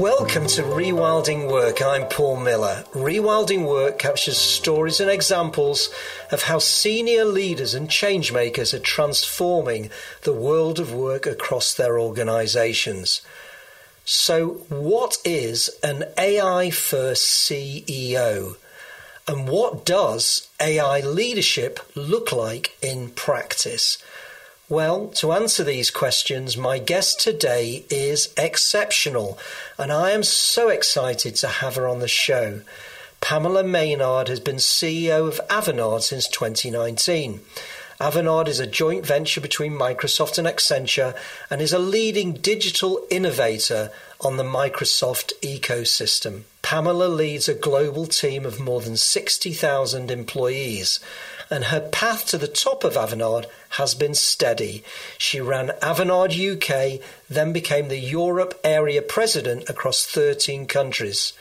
Welcome to Rewilding Work. I'm Paul Miller. Rewilding Work captures stories and examples of how senior leaders and changemakers are transforming the world of work across their organizations. So, what is an AI first CEO? And what does AI leadership look like in practice? Well, to answer these questions, my guest today is exceptional, and I am so excited to have her on the show. Pamela Maynard has been CEO of Avanade since 2019. Avanade is a joint venture between Microsoft and Accenture and is a leading digital innovator on the Microsoft ecosystem. Pamela leads a global team of more than 60,000 employees and her path to the top of Avanade has been steady. She ran Avanade UK, then became the Europe area president across 13 countries.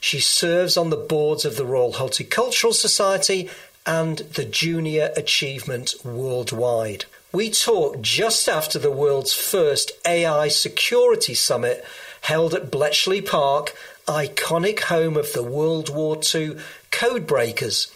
She serves on the boards of the Royal Horticultural Society and the Junior Achievement Worldwide. We talked just after the world's first AI Security Summit held at Bletchley Park, iconic home of the World War II codebreakers,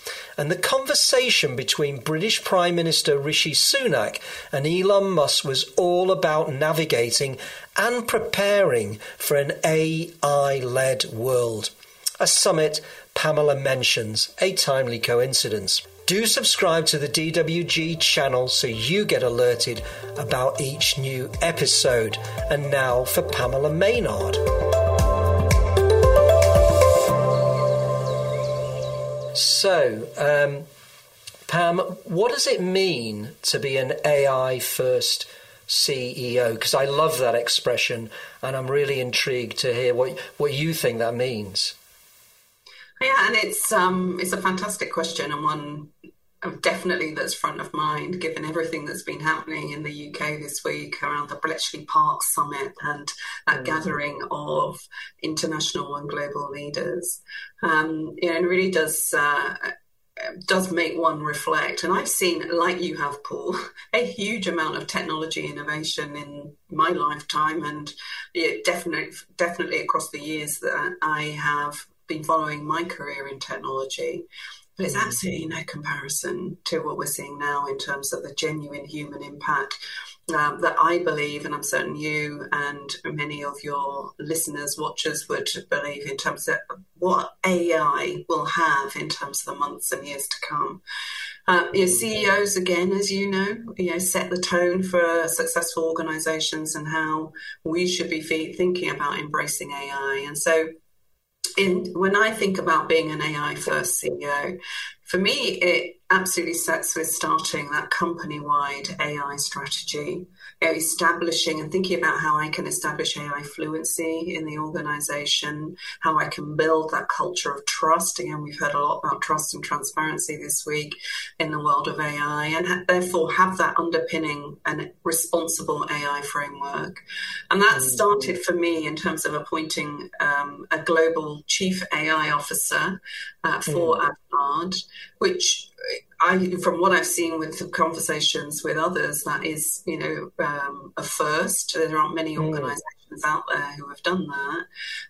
and the conversation between British Prime Minister Rishi Sunak and Elon Musk was all about navigating and preparing for an AI led world. A summit Pamela mentions, a timely coincidence. Do subscribe to the DWG channel so you get alerted about each new episode. And now for Pamela Maynard. So, um, Pam, what does it mean to be an AI first CEO? Because I love that expression, and I'm really intrigued to hear what what you think that means. Yeah, and it's um, it's a fantastic question and one definitely that's front of mind given everything that's been happening in the UK this week around the Bletchley Park summit and that mm. gathering of international and global leaders. Um, you know, it really does. Uh, does make one reflect. And I've seen, like you have, Paul, a huge amount of technology innovation in my lifetime, and definitely, definitely across the years that I have been following my career in technology. But it's absolutely no comparison to what we're seeing now in terms of the genuine human impact um, that I believe, and I'm certain you and many of your listeners, watchers would believe in terms of what AI will have in terms of the months and years to come. Uh, your CEOs, again, as you know, you know, set the tone for successful organisations and how we should be thinking about embracing AI. And so, in when I think about being an AI first CEO, for me, it absolutely sets with starting that company wide AI strategy establishing and thinking about how I can establish AI fluency in the organization, how I can build that culture of trust. Again, we've heard a lot about trust and transparency this week in the world of AI, and ha- therefore have that underpinning and responsible AI framework. And that mm. started for me in terms of appointing um, a global chief AI officer uh, for mm. Which I, from what I've seen with conversations with others, that is, you know, um, a first. There aren't many hmm. organisations mm. out there who have done that,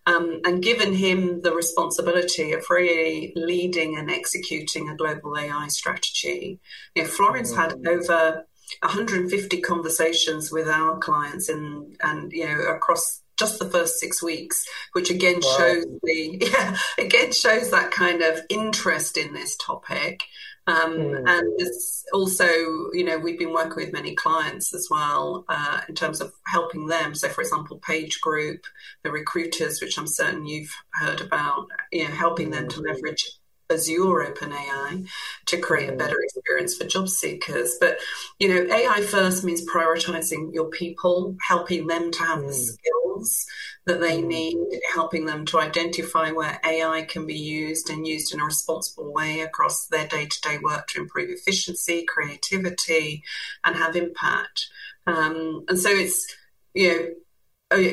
um, and given him the responsibility of really leading and executing a global AI strategy. You know, Florin mm. had over 150 conversations with our clients and and you know across just the first six weeks, which again wow. shows the yeah again shows that kind of interest in this topic. Um, mm. And it's also, you know, we've been working with many clients as well uh, in terms of helping them. So, for example, Page Group, the recruiters, which I'm certain you've heard about, you know, helping them to leverage Azure OpenAI to create a better experience for job seekers. But you know, AI first means prioritizing your people, helping them to have mm. the skills that they mm. need, helping them to identify where AI can be used and used in a responsible way across their day-to-day work to improve efficiency, creativity, and have impact. Um, and so it's you know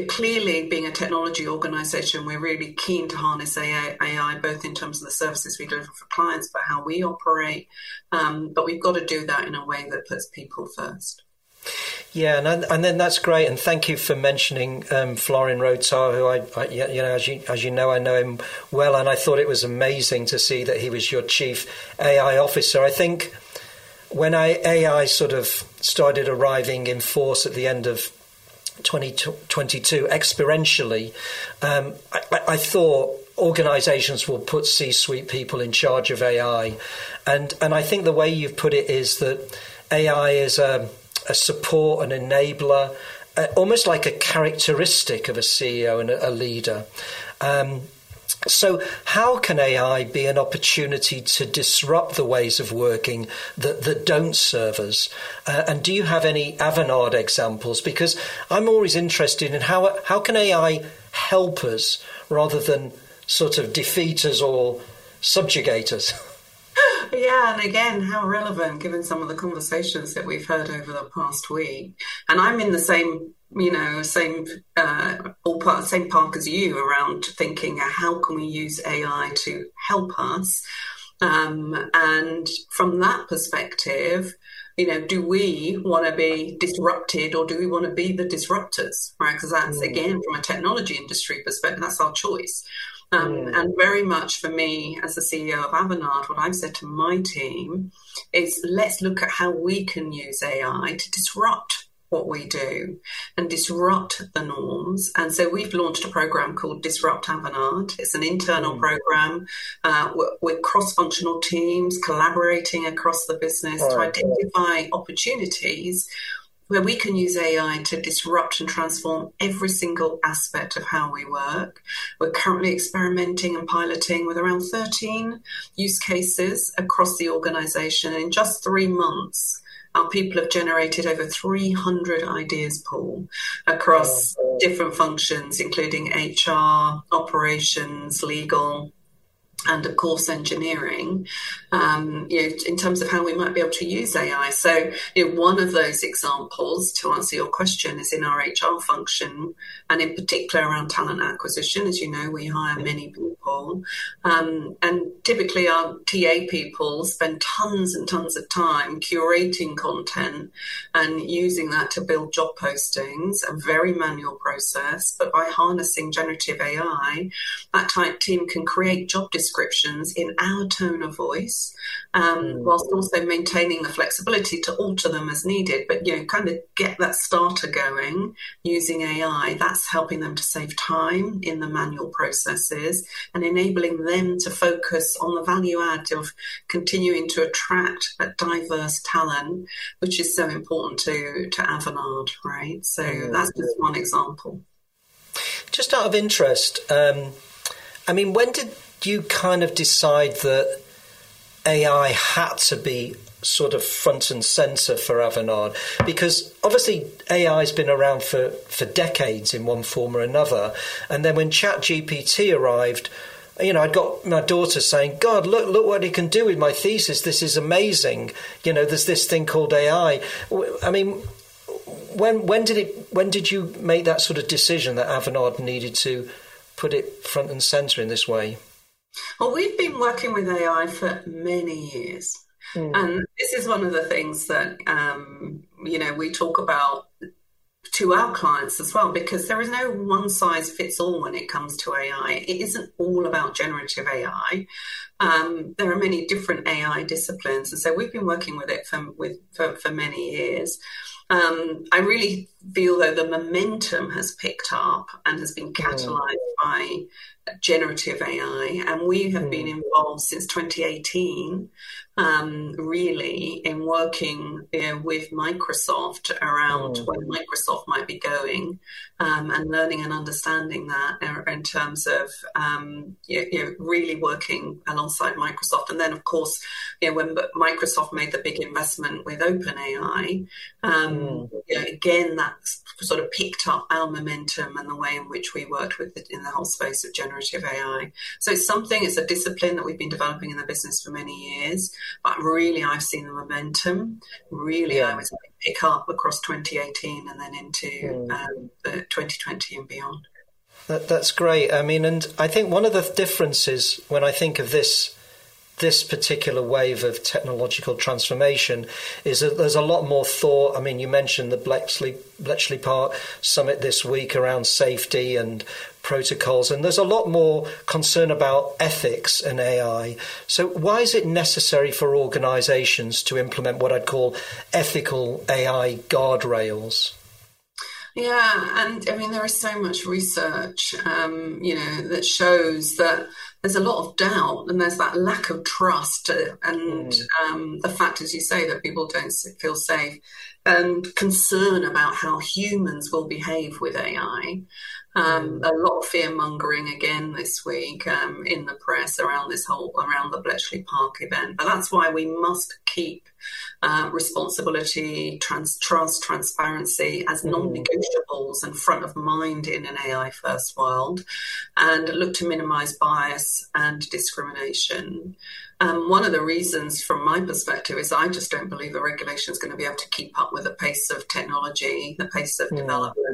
clearly, being a technology organization, we're really keen to harness AI, AI, both in terms of the services we deliver for clients, but how we operate. Um, but we've got to do that in a way that puts people first. Yeah, and and then that's great, and thank you for mentioning um, Florin Rotar, who I, I, you know, as you as you know, I know him well, and I thought it was amazing to see that he was your chief AI officer. I think when AI sort of started arriving in force at the end of 2022 experientially, um, I, I thought organizations will put C-suite people in charge of AI, and and I think the way you've put it is that AI is a a support, an enabler, uh, almost like a characteristic of a CEO and a, a leader. Um, so, how can AI be an opportunity to disrupt the ways of working that, that don't serve us? Uh, and do you have any Avanade examples? Because I'm always interested in how, how can AI help us rather than sort of defeat us or subjugate us? Yeah, and again, how relevant given some of the conversations that we've heard over the past week. And I'm in the same, you know, same uh, all part, same park as you around thinking how can we use AI to help us. Um, and from that perspective, you know, do we want to be disrupted or do we want to be the disruptors, right? Because that's, mm. again, from a technology industry perspective, that's our choice. Um, mm. And very much for me, as the CEO of Avanade, what I've said to my team is let's look at how we can use AI to disrupt what we do and disrupt the norms. And so we've launched a program called Disrupt Avanade. It's an internal mm. program uh, with cross functional teams collaborating across the business to identify opportunities where we can use AI to disrupt and transform every single aspect of how we work. We're currently experimenting and piloting with around 13 use cases across the organization. In just three months, our people have generated over 300 ideas, Paul, across oh, oh. different functions, including HR, operations, legal, and of course engineering um, you know, in terms of how we might be able to use AI. So you know, one of those examples to answer your question is in our HR function and in particular around talent acquisition. As you know, we hire many people um, and typically our TA people spend tons and tons of time curating content and using that to build job postings, a very manual process, but by harnessing generative AI, that type team can create job descriptions descriptions in our tone of voice, um, mm. whilst also maintaining the flexibility to alter them as needed. But you know, kind of get that starter going using AI. That's helping them to save time in the manual processes and enabling them to focus on the value add of continuing to attract that diverse talent, which is so important to to Avanade, right? So mm. that's just one example. Just out of interest, um, I mean, when did you kind of decide that AI had to be sort of front and center for Avanade? Because obviously AI has been around for, for decades in one form or another. And then when ChatGPT arrived, you know, I'd got my daughter saying, God, look, look what it can do with my thesis. This is amazing. You know, there's this thing called AI. I mean, when when did it when did you make that sort of decision that Avanade needed to put it front and center in this way? Well, we've been working with AI for many years. Mm. And this is one of the things that, um, you know, we talk about to our clients as well, because there is no one size fits all when it comes to AI. It isn't all about generative AI. Um, there are many different AI disciplines. And so we've been working with it for, with, for, for many years. Um, I really feel though the momentum has picked up and has been hmm. catalyzed mm. by generative AI, and we have been involved since 2018 um, really in working you know, with Microsoft around mm. where Microsoft might be going um, and learning and understanding that in terms of um, you, you know, really working alongside Microsoft. And then, of course, you know, when Microsoft made the big investment with OpenAI, you know, again, that sort of picked up our momentum and the way in which we worked with it in the whole space of generative AI. So it's something, it's a discipline that we've been developing in the business for many years. But really, I've seen the momentum. Really, yeah. I was pick up across 2018 and then into mm. um, 2020 and beyond. That, that's great. I mean, and I think one of the differences when I think of this this particular wave of technological transformation is that there's a lot more thought. I mean, you mentioned the Bletchley, Bletchley Park summit this week around safety and protocols, and there's a lot more concern about ethics and AI. So, why is it necessary for organizations to implement what I'd call ethical AI guardrails? Yeah, and I mean, there is so much research, um, you know, that shows that there's a lot of doubt and there's that lack of trust and mm. um, the fact, as you say, that people don't feel safe and concern about how humans will behave with AI. Um, mm. a lot of fear mongering again this week um, in the press around this whole around the Bletchley Park event. But that's why we must keep uh, responsibility, trans- trust, transparency as mm. non-negotiables and front of mind in an AI first world, and look to minimise bias and discrimination. Um, one of the reasons, from my perspective, is I just don't believe the regulation is going to be able to keep up with the pace of technology, the pace of mm. development.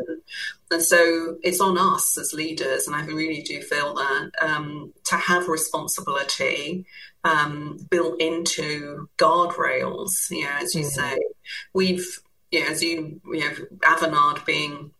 And so it's on us as leaders, and I really do feel that, um, to have responsibility um, built into guardrails. You know, as you mm. say, we've, you know, as you, you know, Avanade being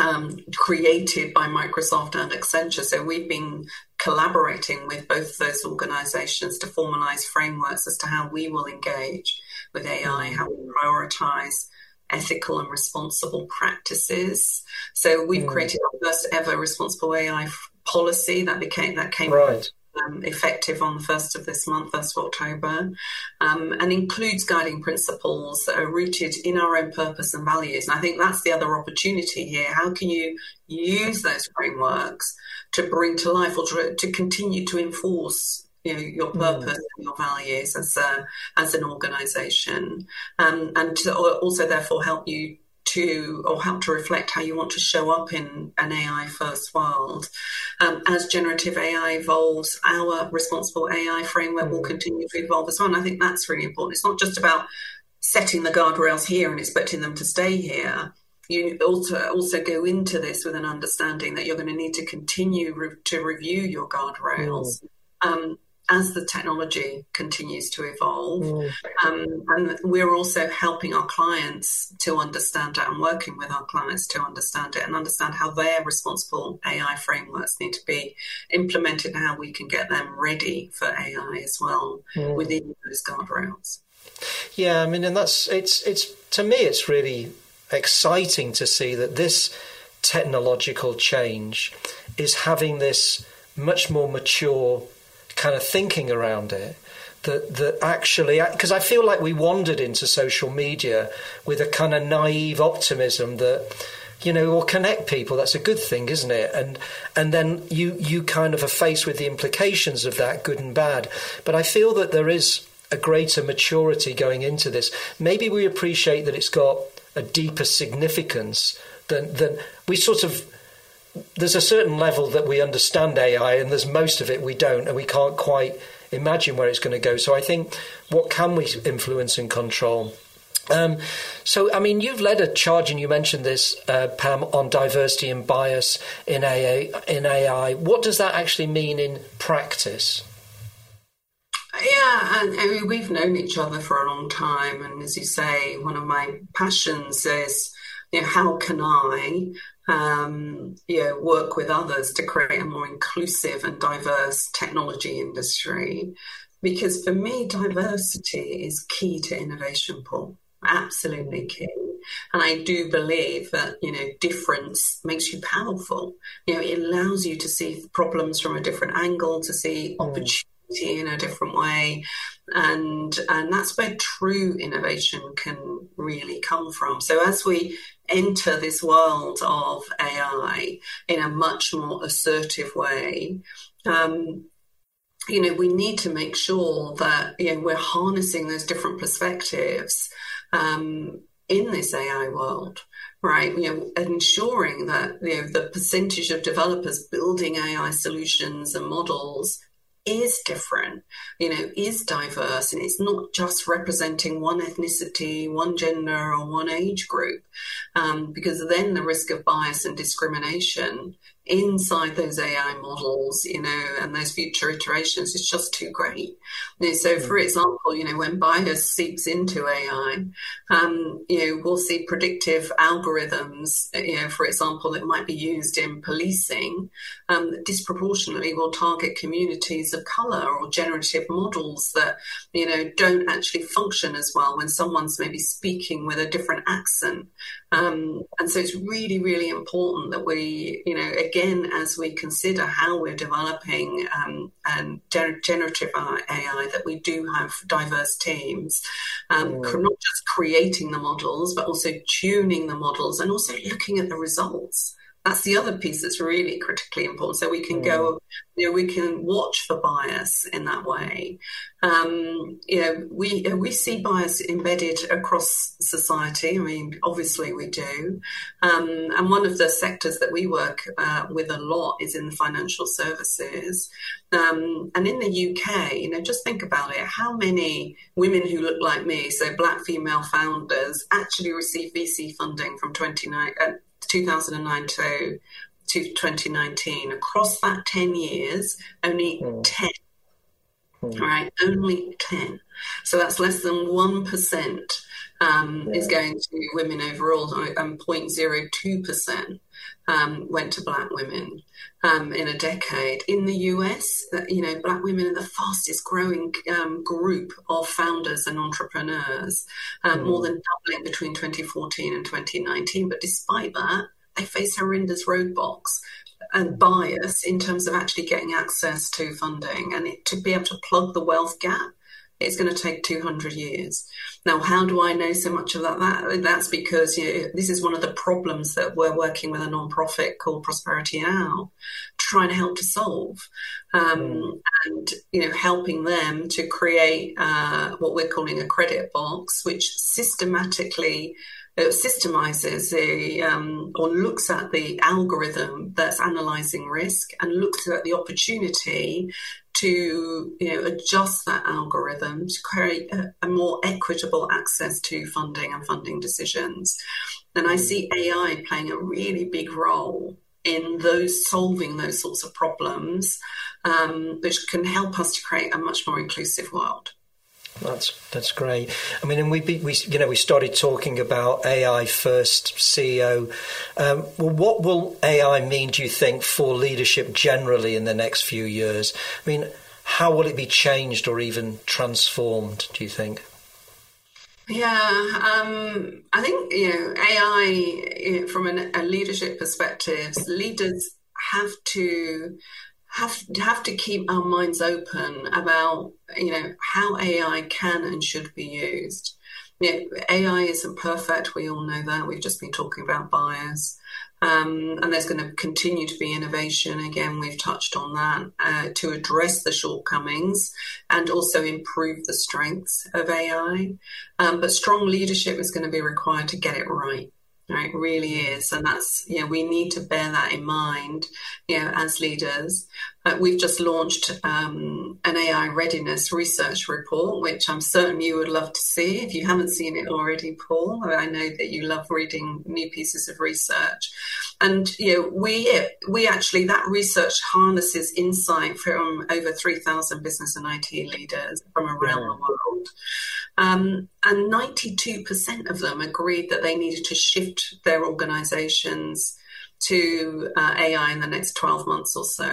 um, created by Microsoft and Accenture. So we've been collaborating with both those organizations to formalize frameworks as to how we will engage with AI, how we prioritize ethical and responsible practices. So we've mm. created our first ever responsible AI policy that became that came right um, effective on the 1st of this month, 1st of October, um, and includes guiding principles that are rooted in our own purpose and values. And I think that's the other opportunity here. How can you use those frameworks to bring to life or to, to continue to enforce you know, your hmm. purpose mm. and your values as a, as an organisation, um, and to also therefore help you to or help to reflect how you want to show up in an AI first world. Um, as generative AI evolves, our responsible AI framework will mm. continue to evolve as well. And I think that's really important. It's not just about setting the guardrails here and expecting them to stay here. You also also go into this with an understanding that you're going to need to continue re- to review your guardrails. Mm. Um, as the technology continues to evolve. Mm. Um, and we're also helping our clients to understand it and working with our clients to understand it and understand how their responsible AI frameworks need to be implemented and how we can get them ready for AI as well mm. within those guardrails. Yeah, I mean, and that's it's it's to me, it's really exciting to see that this technological change is having this much more mature kind of thinking around it that that actually because I feel like we wandered into social media with a kind of naive optimism that you know will connect people that's a good thing isn't it? And and then you you kind of are faced with the implications of that good and bad. But I feel that there is a greater maturity going into this. Maybe we appreciate that it's got a deeper significance than than we sort of there's a certain level that we understand AI, and there's most of it we don't, and we can't quite imagine where it's going to go. So I think what can we influence and control? Um, so, I mean, you've led a charge, and you mentioned this, uh, Pam, on diversity and bias in AI, in AI. What does that actually mean in practice? Yeah, and I mean, we've known each other for a long time, and as you say, one of my passions is, you know, how can I um, you know, work with others to create a more inclusive and diverse technology industry. Because for me, diversity is key to innovation, Paul. Absolutely key. And I do believe that, you know, difference makes you powerful. You know, it allows you to see problems from a different angle, to see mm. In a different way and and that's where true innovation can really come from so as we enter this world of AI in a much more assertive way, um, you know, we need to make sure that you know we're harnessing those different perspectives um, in this AI world, right? You know, ensuring that you know the percentage of developers building AI solutions and models is different, you know, is diverse, and it's not just representing one ethnicity, one gender, or one age group, um, because then the risk of bias and discrimination inside those AI models, you know, and those future iterations is just too great. You know, so, for example, you know, when bias seeps into AI, um, you know, we'll see predictive algorithms, you know, for example, that might be used in policing um, that disproportionately will target communities of color or models that, you know, don't actually function as well when someone's maybe speaking with a different accent. Um, and so it's really, really important that we, you know, again, as we consider how we're developing um, and gener- generative AI, that we do have diverse teams, um, mm. not just creating the models, but also tuning the models and also looking at the results that's the other piece that's really critically important. So we can mm. go, you know, we can watch for bias in that way. Um, you know, we we see bias embedded across society. I mean, obviously we do. Um, and one of the sectors that we work uh, with a lot is in the financial services. Um, and in the UK, you know, just think about it: how many women who look like me, so black female founders, actually receive VC funding from 29. Uh, 2009 to, to 2019. Across that 10 years, only mm. 10. Mm. Right, only 10. So that's less than 1% um, yeah. is going to women overall, and 0.02% um, went to black women um, in a decade. In the US, you know, black women are the fastest growing um, group of founders and entrepreneurs, mm. more than doubling between 2014 and 2019. But despite that, they face horrendous roadblocks and bias in terms of actually getting access to funding and it, to be able to plug the wealth gap it's going to take 200 years. Now, how do I know so much about that? That's because you know, this is one of the problems that we're working with a nonprofit called Prosperity Now, trying to help to solve, um, mm. and you know, helping them to create uh, what we're calling a credit box, which systematically it systemizes the um, or looks at the algorithm that's analyzing risk and looks at the opportunity to you know adjust that algorithm to create a, a more equitable access to funding and funding decisions. And I see AI playing a really big role in those solving those sorts of problems, um, which can help us to create a much more inclusive world. That's that's great. I mean, and we we you know we started talking about AI first CEO. Um, well, what will AI mean? Do you think for leadership generally in the next few years? I mean, how will it be changed or even transformed? Do you think? Yeah, um, I think you know AI from an, a leadership perspective, leaders have to have have to keep our minds open about you know how AI can and should be used. You know, AI isn't perfect. We all know that. We've just been talking about bias. Um, and there's going to continue to be innovation. Again, we've touched on that uh, to address the shortcomings and also improve the strengths of AI. Um, but strong leadership is going to be required to get it right. Right, really is, and that's you know we need to bear that in mind, you know, as leaders. Uh, we've just launched um, an AI readiness research report, which I'm certain you would love to see. If you haven't seen it already, Paul, I know that you love reading new pieces of research. And you know, we we actually that research harnesses insight from over 3,000 business and IT leaders from around yeah. the world. Um, and 92% of them agreed that they needed to shift their organizations to uh, AI in the next 12 months or so.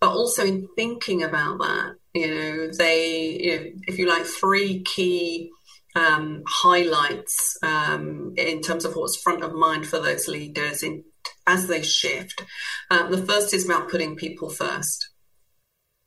But also in thinking about that, you know, they, you know, if you like, three key um, highlights um, in terms of what's front of mind for those leaders in, as they shift. Uh, the first is about putting people first.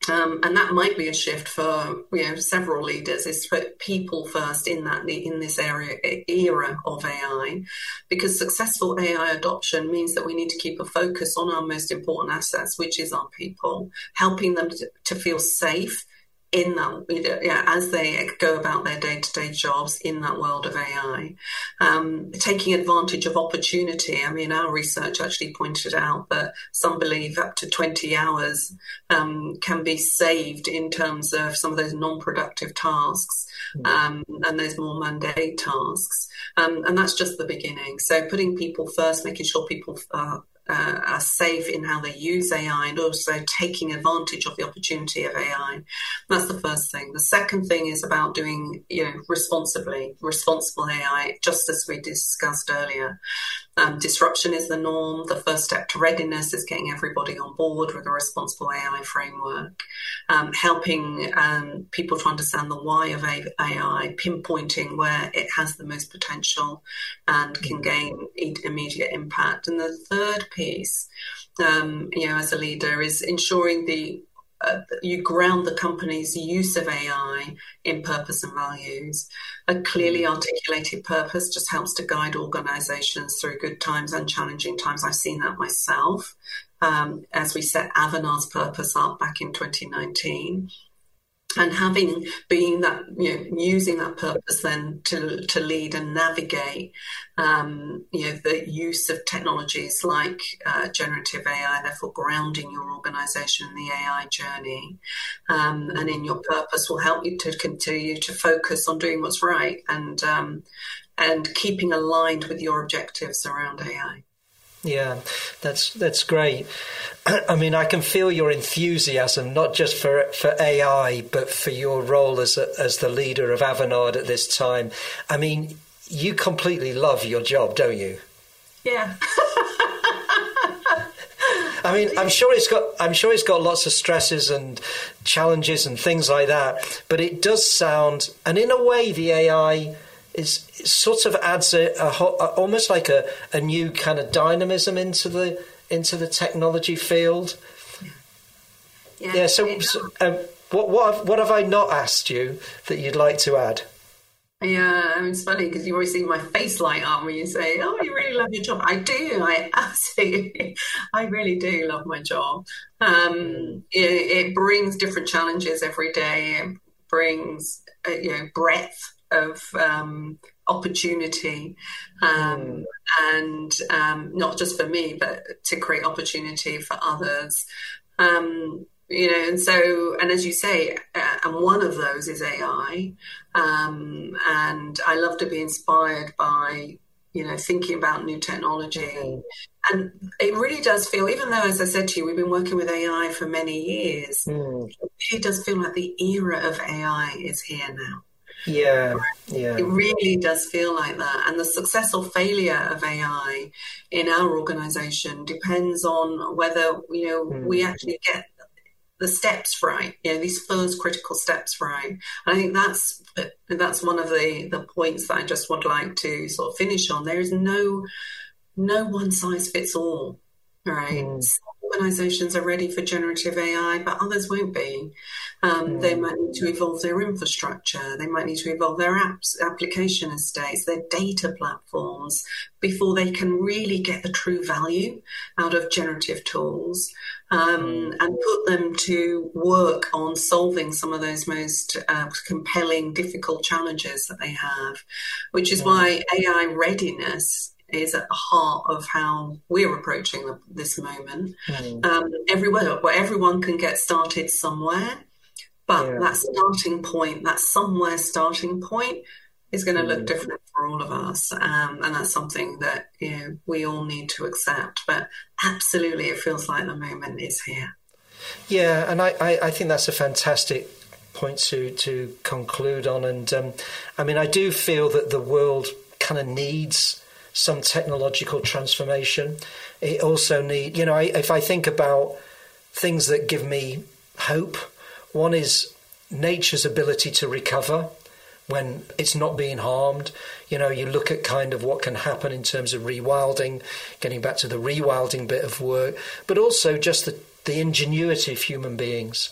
Um, and that might be a shift for you know several leaders is to put people first in that in this area era of AI, because successful AI adoption means that we need to keep a focus on our most important assets, which is our people, helping them to, to feel safe in that, yeah, as they go about their day to day jobs in that world of AI, um, taking advantage of opportunity. I mean, our research actually pointed out that some believe up to 20 hours um, can be saved in terms of some of those non productive tasks. Hmm. Um, and those more mundane tasks. Um, and that's just the beginning. So, putting people first, making sure people uh, uh, are safe in how they use AI and also taking advantage of the opportunity of AI. That's the first thing. The second thing is about doing, you know, responsibly, responsible AI, just as we discussed earlier. Um, disruption is the norm. The first step to readiness is getting everybody on board with a responsible AI framework, um, helping um, people to understand the why of AI, pinpointing where it has the most potential and can gain immediate impact. And the third piece, um, you know, as a leader, is ensuring the uh, you ground the company's use of AI in purpose and values. A clearly articulated purpose just helps to guide organizations through good times and challenging times. I've seen that myself um, as we set Avanade's purpose up back in 2019 and having been that you know using that purpose then to to lead and navigate um, you know the use of technologies like uh, generative AI therefore grounding your organization in the AI journey um, and in your purpose will help you to continue to focus on doing what's right and um, and keeping aligned with your objectives around AI yeah, that's that's great. I mean, I can feel your enthusiasm, not just for for AI, but for your role as a, as the leader of Avanade at this time. I mean, you completely love your job, don't you? Yeah. I mean, I'm sure it's got I'm sure it's got lots of stresses and challenges and things like that, but it does sound, and in a way, the AI is sort of adds a, a, a, almost like a, a new kind of dynamism into the into the technology field. Yeah. yeah so, so um, what what have, what have I not asked you that you'd like to add? Yeah, I mean, it's funny because you always see my face light up when you say, "Oh, you really love your job." I do. I absolutely, I really do love my job. Um, it, it, brings different challenges every day. It brings, uh, you know, breadth of um, opportunity um, mm. and um, not just for me but to create opportunity for others um, you know and so and as you say uh, and one of those is ai um, and i love to be inspired by you know thinking about new technology mm. and it really does feel even though as i said to you we've been working with ai for many years mm. it does feel like the era of ai is here now yeah, yeah. It really does feel like that. And the success or failure of AI in our organization depends on whether, you know, mm. we actually get the steps right, you know, these first critical steps right. And I think that's that's one of the the points that I just would like to sort of finish on. There is no no one size fits all, right? Mm organizations are ready for generative AI, but others won't be. Um, mm. They might need to evolve their infrastructure. They might need to evolve their apps, application estates, their data platforms before they can really get the true value out of generative tools um, mm. and put them to work on solving some of those most uh, compelling, difficult challenges that they have, which is why AI readiness is at the heart of how we're approaching the, this moment. Mm. Um, everywhere, where everyone can get started somewhere, but yeah. that starting point, that somewhere starting point, is going to mm. look different for all of us, um, and that's something that you know we all need to accept. But absolutely, it feels like the moment is here. Yeah, and I, I, I think that's a fantastic point to to conclude on. And um, I mean, I do feel that the world kind of needs some technological transformation. It also need, you know, I, if I think about things that give me hope, one is nature's ability to recover when it's not being harmed. You know, you look at kind of what can happen in terms of rewilding, getting back to the rewilding bit of work, but also just the, the ingenuity of human beings.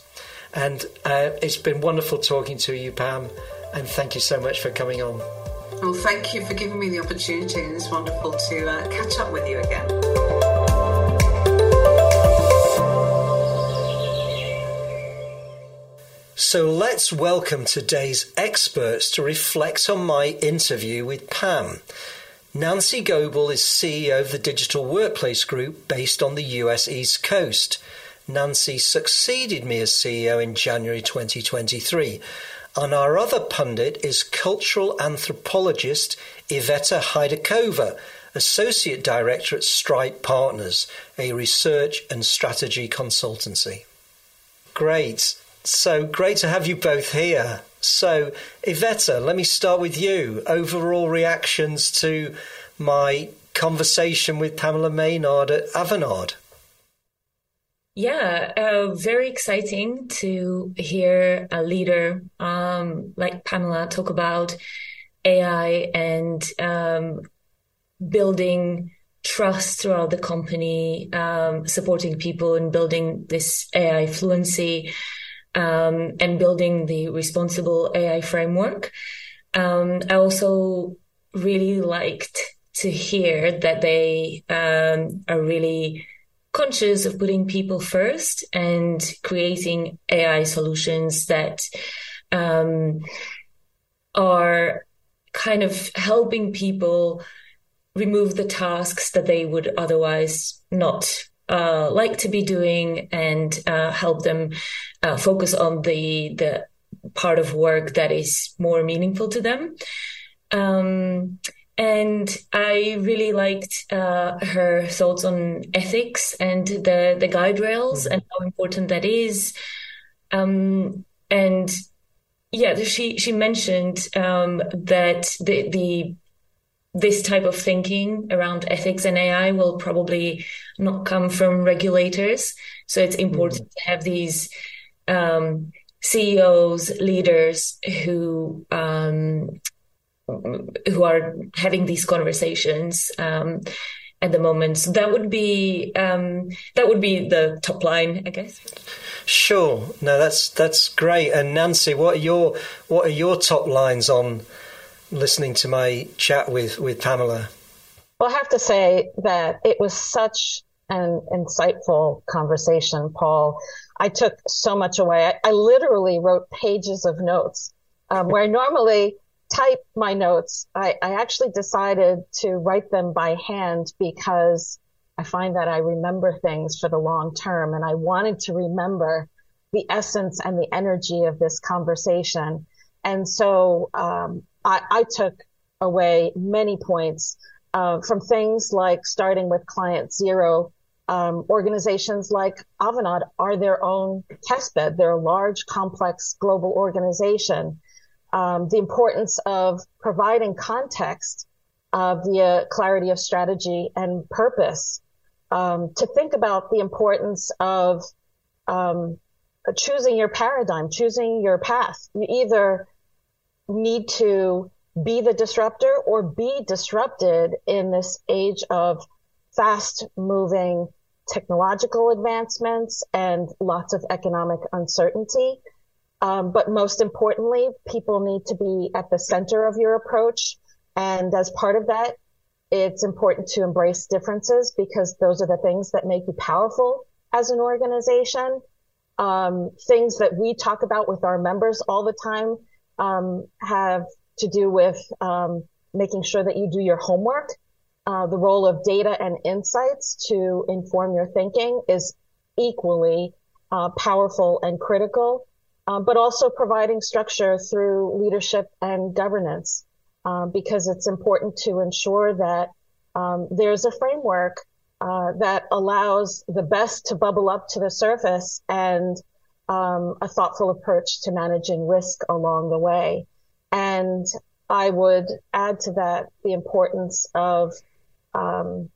And uh, it's been wonderful talking to you, Pam, and thank you so much for coming on. Well, thank you for giving me the opportunity. and It's wonderful to uh, catch up with you again. So let's welcome today's experts to reflect on my interview with Pam. Nancy Goebel is CEO of the Digital Workplace Group based on the US East Coast. Nancy succeeded me as CEO in January 2023 and our other pundit is cultural anthropologist Iveta Hajdakova, Associate Director at Stripe Partners, a research and strategy consultancy. Great. So great to have you both here. So, Iveta, let me start with you. Overall reactions to my conversation with Pamela Maynard at Avanade. Yeah, uh, very exciting to hear a leader um, like Pamela talk about AI and um, building trust throughout the company, um, supporting people and building this AI fluency, um, and building the responsible AI framework. Um, I also really liked to hear that they um, are really conscious of putting people first and creating AI solutions that um, are kind of helping people remove the tasks that they would otherwise not uh, like to be doing and uh, help them uh, focus on the the part of work that is more meaningful to them. Um, and I really liked uh, her thoughts on ethics and the the guide rails mm-hmm. and how important that is. Um, and yeah, she she mentioned um, that the the this type of thinking around ethics and AI will probably not come from regulators. So it's important mm-hmm. to have these um, CEOs, leaders who um, who are having these conversations um, at the moment. So that would be um, that would be the top line, I guess. Sure. No, that's that's great. And Nancy, what are your what are your top lines on listening to my chat with with Pamela? Well, I have to say that it was such an insightful conversation, Paul. I took so much away. I, I literally wrote pages of notes um, where normally type my notes. I, I actually decided to write them by hand because I find that I remember things for the long term and I wanted to remember the essence and the energy of this conversation. And so, um, I, I, took away many points, uh, from things like starting with client zero. Um, organizations like Avanade are their own testbed. They're a large, complex global organization um, the importance of providing context uh, via clarity of strategy and purpose. Um, to think about the importance of um, choosing your paradigm, choosing your path. You either need to be the disruptor or be disrupted in this age of fast moving technological advancements and lots of economic uncertainty. Um, but most importantly, people need to be at the center of your approach. And as part of that, it's important to embrace differences because those are the things that make you powerful as an organization. Um, things that we talk about with our members all the time um, have to do with um, making sure that you do your homework. Uh, the role of data and insights to inform your thinking is equally uh, powerful and critical um, but also providing structure through leadership and governance, um, because it's important to ensure that um, there's a framework uh, that allows the best to bubble up to the surface and um, a thoughtful approach to managing risk along the way. And I would add to that the importance of um,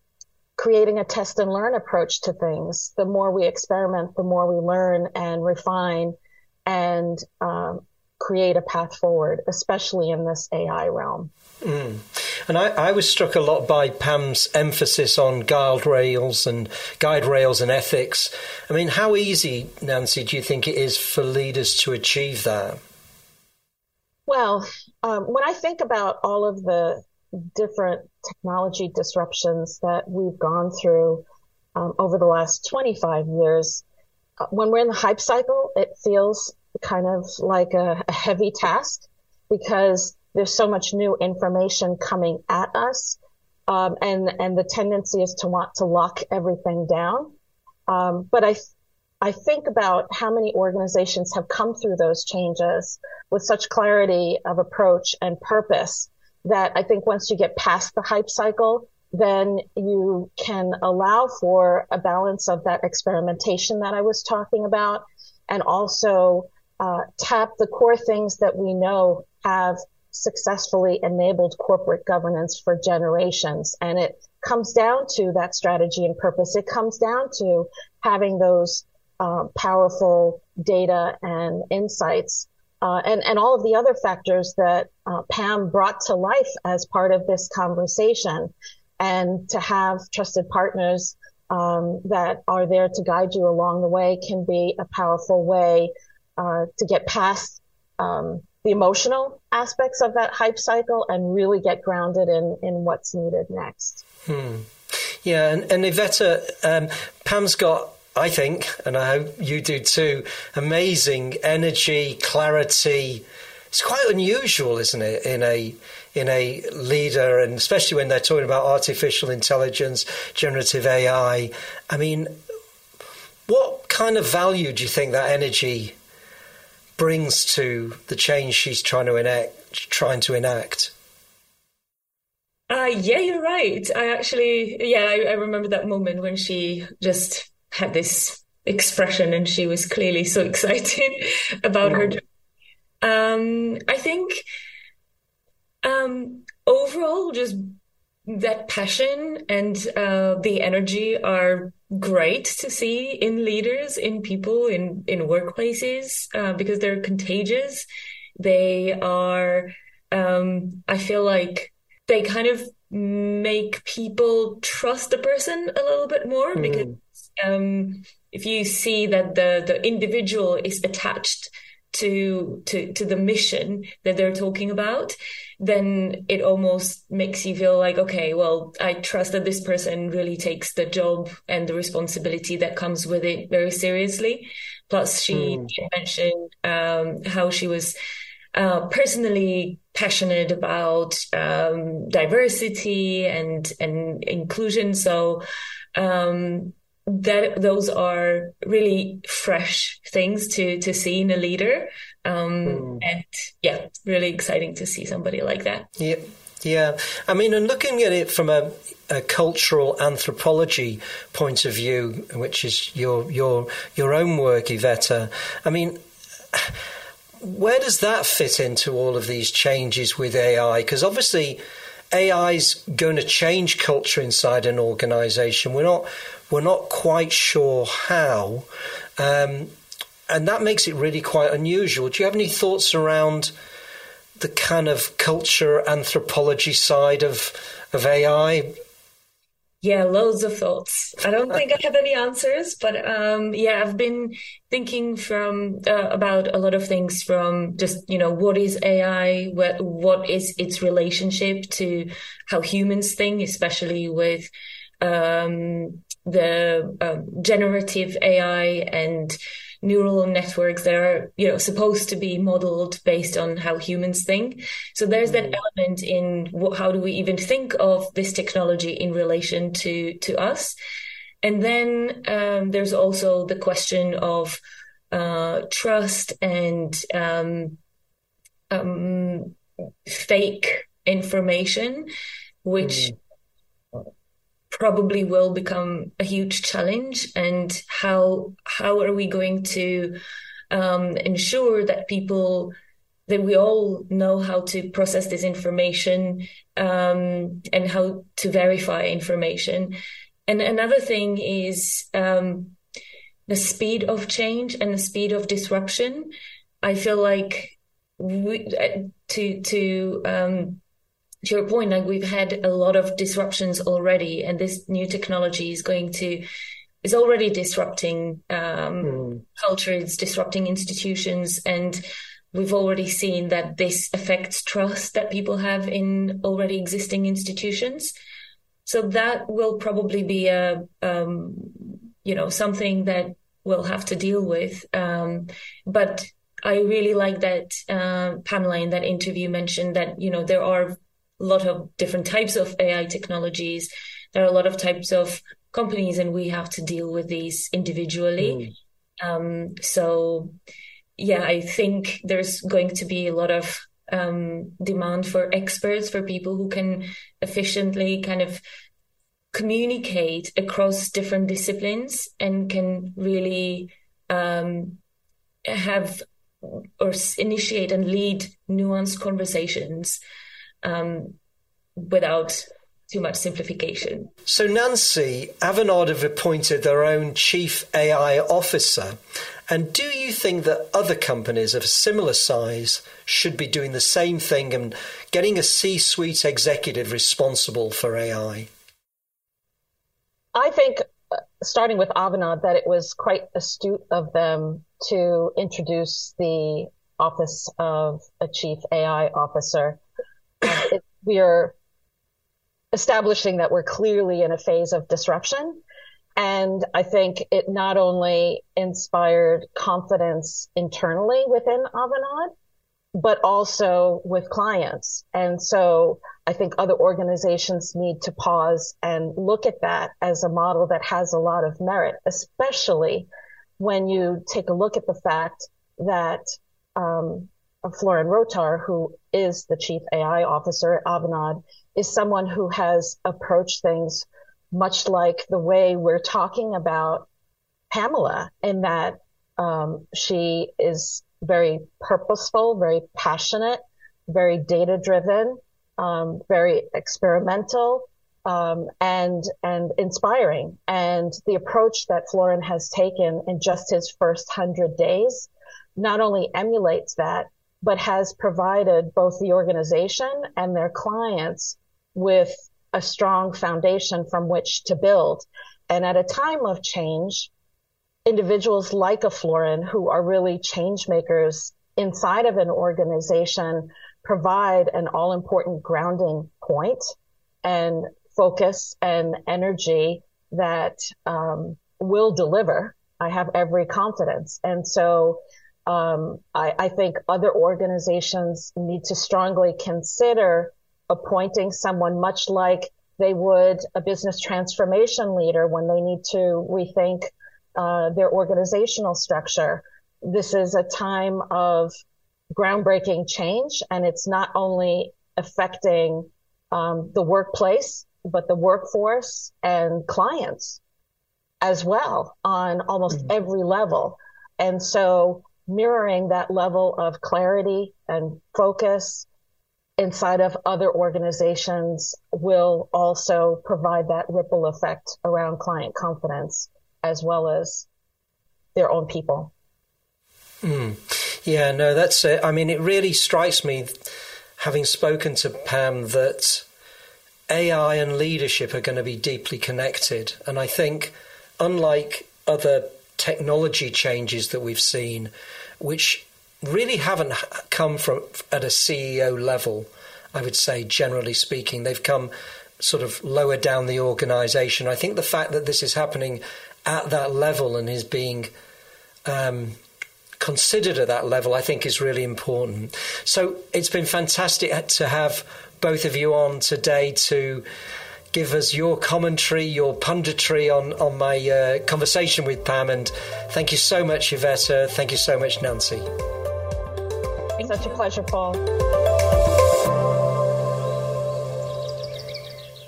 creating a test and learn approach to things. The more we experiment, the more we learn and refine and um, create a path forward, especially in this AI realm. Mm. And I, I, was struck a lot by Pam's emphasis on guide rails and guide rails and ethics. I mean, how easy, Nancy, do you think it is for leaders to achieve that? Well, um, when I think about all of the different technology disruptions that we've gone through um, over the last 25 years, when we're in the hype cycle, it feels kind of like a, a heavy task because there's so much new information coming at us. Um, and, and the tendency is to want to lock everything down. Um, but I, I think about how many organizations have come through those changes with such clarity of approach and purpose that I think once you get past the hype cycle, then you can allow for a balance of that experimentation that I was talking about and also uh, tap the core things that we know have successfully enabled corporate governance for generations. And it comes down to that strategy and purpose. It comes down to having those uh, powerful data and insights uh, and, and all of the other factors that uh, Pam brought to life as part of this conversation. And to have trusted partners um, that are there to guide you along the way can be a powerful way uh, to get past um, the emotional aspects of that hype cycle and really get grounded in, in what's needed next. Hmm. Yeah, and, and um, Pam's got I think, and I hope you do too, amazing energy, clarity. It's quite unusual, isn't it, in a in a leader, and especially when they're talking about artificial intelligence, generative AI. I mean, what kind of value do you think that energy brings to the change she's trying to enact? Trying to enact. Uh, yeah, you're right. I actually, yeah, I, I remember that moment when she just had this expression and she was clearly so excited about her job. Um, I think um, overall, just that passion and uh, the energy are great to see in leaders, in people, in in workplaces uh, because they're contagious. They are. Um, I feel like they kind of make people trust the person a little bit more mm. because um, if you see that the the individual is attached to to to the mission that they're talking about then it almost makes you feel like okay well i trust that this person really takes the job and the responsibility that comes with it very seriously plus she mm. mentioned um, how she was uh, personally passionate about um, diversity and and inclusion so um, that those are really fresh things to to see in a leader um, mm. and yeah really exciting to see somebody like that yeah yeah i mean and looking at it from a, a cultural anthropology point of view which is your your your own work iveta i mean where does that fit into all of these changes with ai because obviously AI is going to change culture inside an organization. We're not we're not quite sure how. Um, and that makes it really quite unusual. Do you have any thoughts around the kind of culture anthropology side of of AI? Yeah, loads of thoughts. I don't think I have any answers, but um, yeah, I've been thinking from uh, about a lot of things from just you know what is AI, what what is its relationship to how humans think, especially with um, the um, generative AI and neural networks that are you know supposed to be modeled based on how humans think. So there's that mm. element in what, how do we even think of this technology in relation to to us? And then um, there's also the question of uh, trust and um, um, fake information which mm probably will become a huge challenge and how how are we going to um, ensure that people that we all know how to process this information um, and how to verify information? And another thing is um, the speed of change and the speed of disruption. I feel like we, uh, to to um, to your point, like we've had a lot of disruptions already, and this new technology is going to is already disrupting um, mm. culture, it's disrupting institutions, and we've already seen that this affects trust that people have in already existing institutions. So that will probably be a um, you know something that we'll have to deal with. Um, but I really like that uh, Pamela in that interview mentioned that you know there are a lot of different types of AI technologies. There are a lot of types of companies, and we have to deal with these individually. Mm. Um, so, yeah, I think there's going to be a lot of um, demand for experts, for people who can efficiently kind of communicate across different disciplines and can really um, have or initiate and lead nuanced conversations um, without too much simplification. So, Nancy, Avanade have appointed their own chief AI officer. And do you think that other companies of a similar size should be doing the same thing and getting a C suite executive responsible for AI? I think, uh, starting with Avanade, that it was quite astute of them to introduce the Office of a Chief AI Officer. We are establishing that we're clearly in a phase of disruption. And I think it not only inspired confidence internally within Avanade, but also with clients. And so I think other organizations need to pause and look at that as a model that has a lot of merit, especially when you take a look at the fact that um, Florin Rotar, who is the chief AI officer at Avanade, is someone who has approached things much like the way we're talking about Pamela, in that um, she is very purposeful, very passionate, very data driven, um, very experimental, um, and and inspiring. And the approach that Florian has taken in just his first hundred days not only emulates that, but has provided both the organization and their clients with a strong foundation from which to build. And at a time of change, individuals like a Florin who are really change makers inside of an organization provide an all important grounding point and focus and energy that um, will deliver. I have every confidence. And so um, I, I think other organizations need to strongly consider appointing someone much like they would a business transformation leader when they need to rethink uh, their organizational structure. This is a time of groundbreaking change, and it's not only affecting um, the workplace, but the workforce and clients as well on almost mm-hmm. every level. And so mirroring that level of clarity and focus inside of other organizations will also provide that ripple effect around client confidence as well as their own people. Mm. Yeah, no, that's it. I mean, it really strikes me, having spoken to Pam, that AI and leadership are going to be deeply connected. And I think, unlike other technology changes that we've seen, which really haven't come from at a CEO level. I would say, generally speaking, they've come sort of lower down the organisation. I think the fact that this is happening at that level and is being um, considered at that level, I think, is really important. So it's been fantastic to have both of you on today to give us your commentary, your punditry on, on my uh, conversation with Pam. And thank you so much, Iveta. Thank you so much, Nancy. It's Such a pleasure, Paul.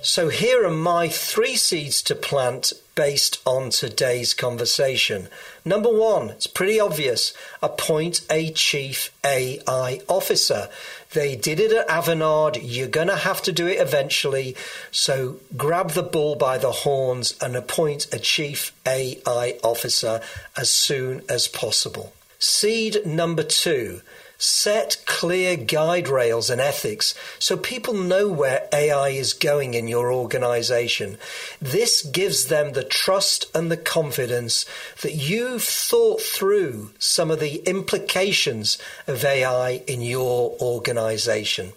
So, here are my three seeds to plant based on today's conversation. Number one, it's pretty obvious appoint a chief AI officer. They did it at Avanade. You're going to have to do it eventually. So grab the bull by the horns and appoint a chief AI officer as soon as possible. Seed number two Set clear guide rails and ethics so people know where AI is going in your organization. This gives them the trust and the confidence that you've thought through some of the implications of AI in your organization.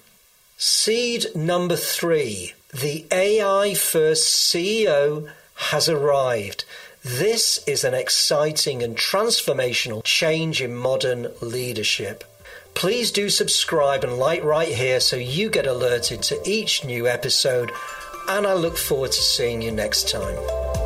Seed number three the AI first CEO has arrived. This is an exciting and transformational change in modern leadership. Please do subscribe and like right here so you get alerted to each new episode, and I look forward to seeing you next time.